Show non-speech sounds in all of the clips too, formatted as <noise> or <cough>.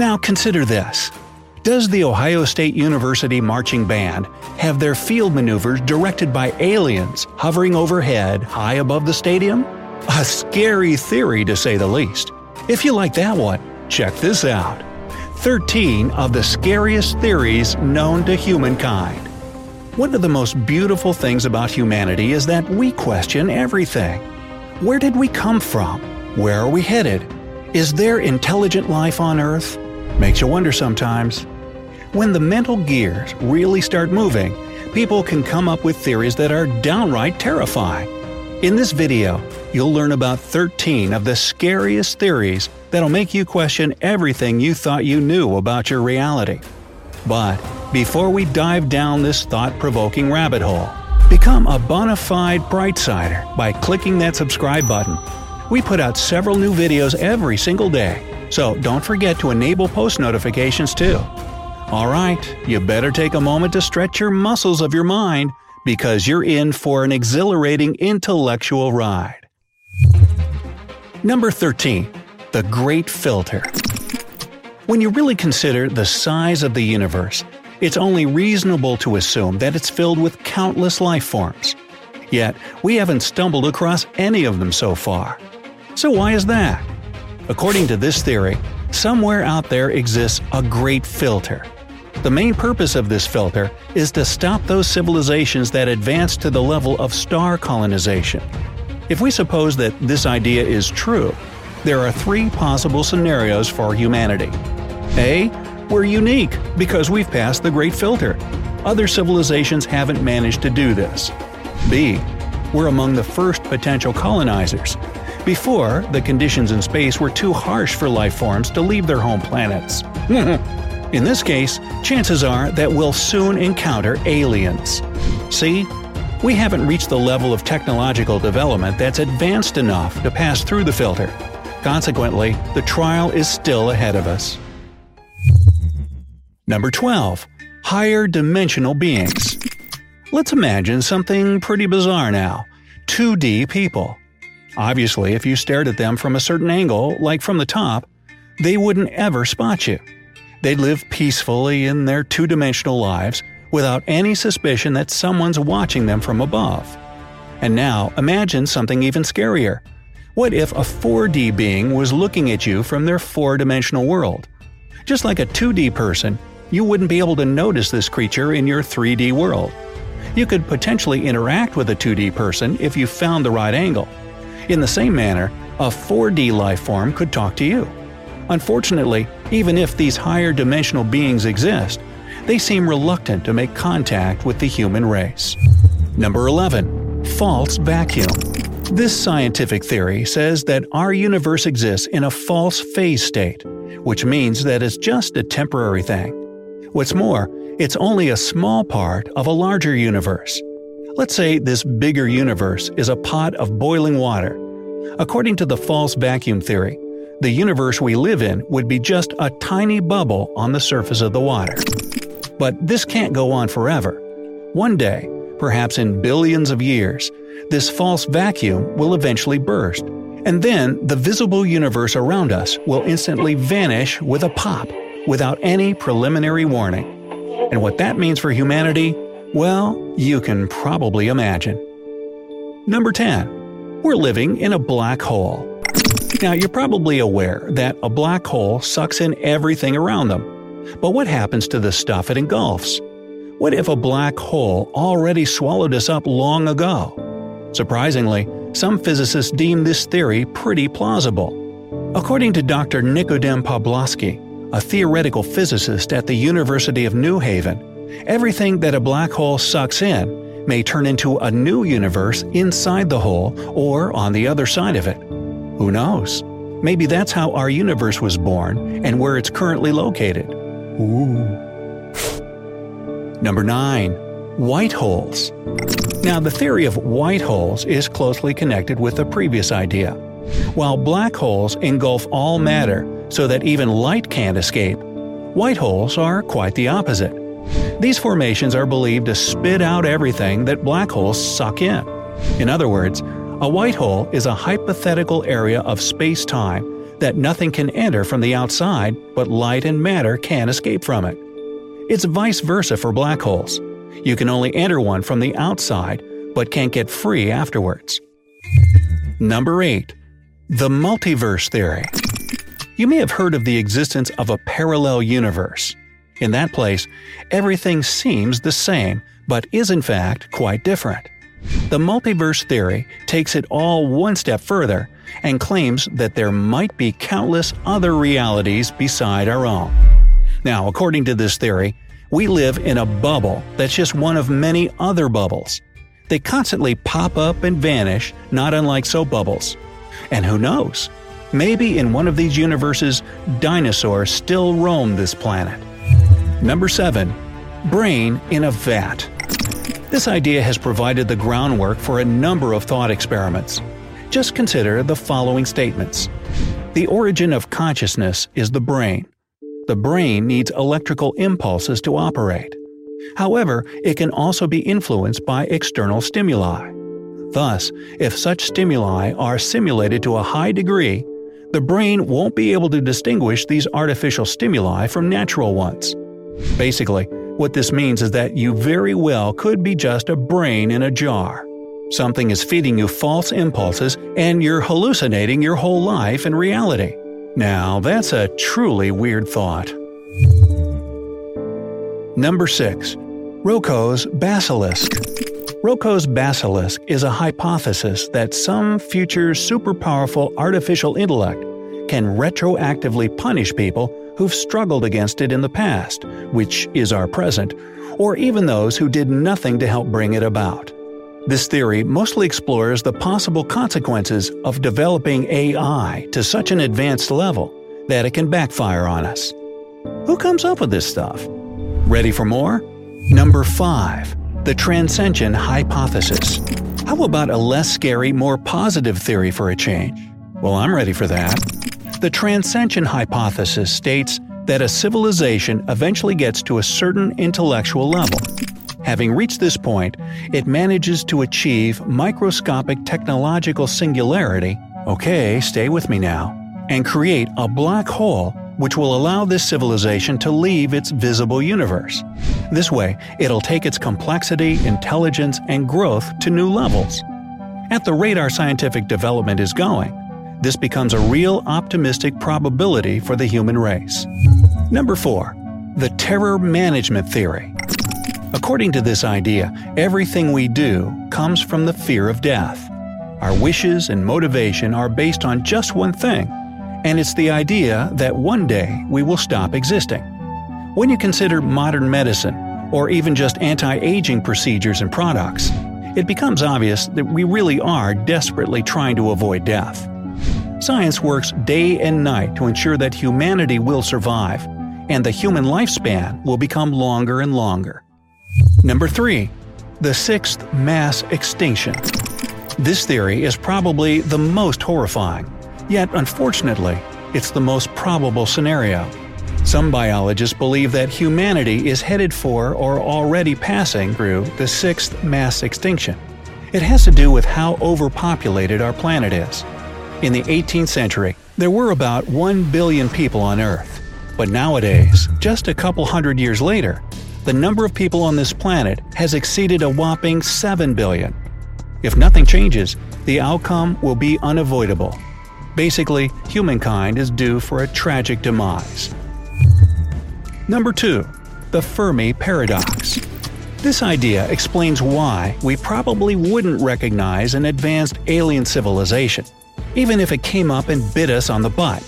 Now consider this. Does the Ohio State University Marching Band have their field maneuvers directed by aliens hovering overhead high above the stadium? A scary theory to say the least. If you like that one, check this out 13 of the scariest theories known to humankind. One of the most beautiful things about humanity is that we question everything. Where did we come from? Where are we headed? Is there intelligent life on Earth? Makes you wonder sometimes. When the mental gears really start moving, people can come up with theories that are downright terrifying. In this video, you'll learn about 13 of the scariest theories that'll make you question everything you thought you knew about your reality. But before we dive down this thought provoking rabbit hole, become a bona fide Brightsider by clicking that subscribe button. We put out several new videos every single day, so don't forget to enable post notifications too. Alright, you better take a moment to stretch your muscles of your mind because you're in for an exhilarating intellectual ride. Number 13. The Great Filter. When you really consider the size of the universe, it's only reasonable to assume that it's filled with countless life forms. Yet, we haven't stumbled across any of them so far. So, why is that? According to this theory, somewhere out there exists a great filter the main purpose of this filter is to stop those civilizations that advance to the level of star colonization. If we suppose that this idea is true, there are three possible scenarios for humanity. A. We're unique because we've passed the Great Filter. Other civilizations haven't managed to do this. B. We're among the first potential colonizers. Before, the conditions in space were too harsh for life forms to leave their home planets. <laughs> In this case, chances are that we'll soon encounter aliens. C? We haven't reached the level of technological development that's advanced enough to pass through the filter. Consequently, the trial is still ahead of us. Number 12. Higher Dimensional Beings. Let's imagine something pretty bizarre now 2D people. Obviously, if you stared at them from a certain angle, like from the top, they wouldn't ever spot you. They'd live peacefully in their two dimensional lives without any suspicion that someone's watching them from above. And now, imagine something even scarier. What if a 4D being was looking at you from their four dimensional world? Just like a 2D person, you wouldn't be able to notice this creature in your 3D world. You could potentially interact with a 2D person if you found the right angle. In the same manner, a 4D life form could talk to you. Unfortunately, even if these higher dimensional beings exist, they seem reluctant to make contact with the human race. Number 11. False vacuum. This scientific theory says that our universe exists in a false phase state, which means that it's just a temporary thing. What's more, it's only a small part of a larger universe. Let's say this bigger universe is a pot of boiling water. According to the false vacuum theory, the universe we live in would be just a tiny bubble on the surface of the water. But this can't go on forever. One day, perhaps in billions of years, this false vacuum will eventually burst, and then the visible universe around us will instantly vanish with a pop, without any preliminary warning. And what that means for humanity, well, you can probably imagine. Number 10. We're living in a black hole. Now, you're probably aware that a black hole sucks in everything around them. But what happens to the stuff it engulfs? What if a black hole already swallowed us up long ago? Surprisingly, some physicists deem this theory pretty plausible. According to Dr. Nikodem Poplawski, a theoretical physicist at the University of New Haven, everything that a black hole sucks in may turn into a new universe inside the hole or on the other side of it. Who knows? Maybe that's how our universe was born and where it's currently located. Ooh. <laughs> Number 9. White holes. Now, the theory of white holes is closely connected with the previous idea. While black holes engulf all matter so that even light can't escape, white holes are quite the opposite. These formations are believed to spit out everything that black holes suck in. In other words, a white hole is a hypothetical area of space time that nothing can enter from the outside, but light and matter can escape from it. It's vice versa for black holes. You can only enter one from the outside, but can't get free afterwards. Number 8. The Multiverse Theory You may have heard of the existence of a parallel universe. In that place, everything seems the same, but is in fact quite different. The multiverse theory takes it all one step further and claims that there might be countless other realities beside our own. Now, according to this theory, we live in a bubble that's just one of many other bubbles. They constantly pop up and vanish, not unlike soap bubbles. And who knows? Maybe in one of these universes, dinosaurs still roam this planet. Number 7. Brain in a vat. This idea has provided the groundwork for a number of thought experiments. Just consider the following statements. The origin of consciousness is the brain. The brain needs electrical impulses to operate. However, it can also be influenced by external stimuli. Thus, if such stimuli are simulated to a high degree, the brain won't be able to distinguish these artificial stimuli from natural ones. Basically, what this means is that you very well could be just a brain in a jar. Something is feeding you false impulses, and you're hallucinating your whole life in reality. Now, that's a truly weird thought. Number 6. Roko's Basilisk Roko's basilisk is a hypothesis that some future super powerful artificial intellect can retroactively punish people who've struggled against it in the past, which is our present, or even those who did nothing to help bring it about. This theory mostly explores the possible consequences of developing AI to such an advanced level that it can backfire on us. Who comes up with this stuff? Ready for more? Number 5. The Transcension Hypothesis. How about a less scary, more positive theory for a change? Well, I'm ready for that. The transcension hypothesis states that a civilization eventually gets to a certain intellectual level. Having reached this point, it manages to achieve microscopic technological singularity okay, stay with me now and create a black hole which will allow this civilization to leave its visible universe. This way, it'll take its complexity, intelligence, and growth to new levels. At the rate our scientific development is going, this becomes a real optimistic probability for the human race. Number 4. The Terror Management Theory. According to this idea, everything we do comes from the fear of death. Our wishes and motivation are based on just one thing, and it's the idea that one day we will stop existing. When you consider modern medicine, or even just anti aging procedures and products, it becomes obvious that we really are desperately trying to avoid death. Science works day and night to ensure that humanity will survive, and the human lifespan will become longer and longer. Number 3. The sixth mass extinction. This theory is probably the most horrifying, yet unfortunately, it's the most probable scenario. Some biologists believe that humanity is headed for or already passing through the sixth mass extinction. It has to do with how overpopulated our planet is. In the 18th century, there were about 1 billion people on Earth. But nowadays, just a couple hundred years later, the number of people on this planet has exceeded a whopping 7 billion. If nothing changes, the outcome will be unavoidable. Basically, humankind is due for a tragic demise. Number 2. The Fermi Paradox. This idea explains why we probably wouldn't recognize an advanced alien civilization even if it came up and bit us on the butt.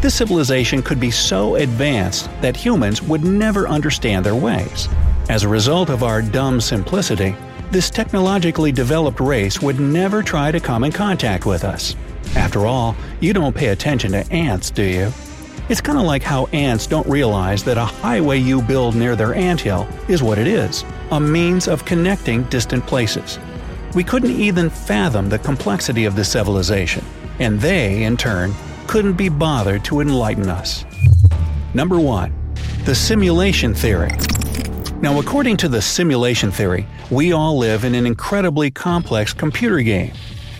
This civilization could be so advanced that humans would never understand their ways. As a result of our dumb simplicity, this technologically developed race would never try to come in contact with us. After all, you don't pay attention to ants, do you? It's kind of like how ants don't realize that a highway you build near their anthill is what it is a means of connecting distant places. We couldn't even fathom the complexity of this civilization, and they, in turn, couldn't be bothered to enlighten us. Number 1. The Simulation Theory Now, according to the simulation theory, we all live in an incredibly complex computer game.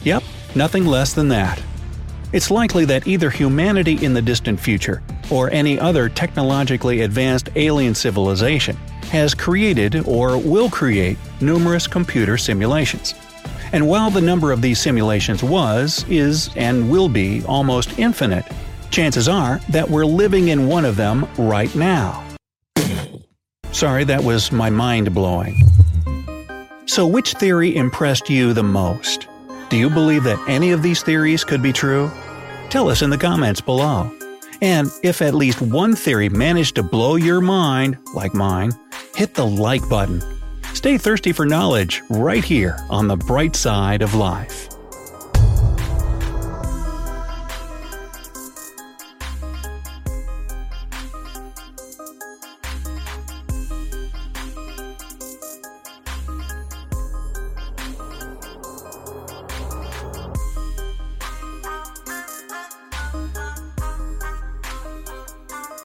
Yep, nothing less than that. It's likely that either humanity in the distant future, or any other technologically advanced alien civilization, has created or will create numerous computer simulations. And while the number of these simulations was, is, and will be almost infinite, chances are that we're living in one of them right now. Sorry, that was my mind blowing. So, which theory impressed you the most? Do you believe that any of these theories could be true? Tell us in the comments below. And if at least one theory managed to blow your mind, like mine, hit the like button. Stay thirsty for knowledge right here on the bright side of life.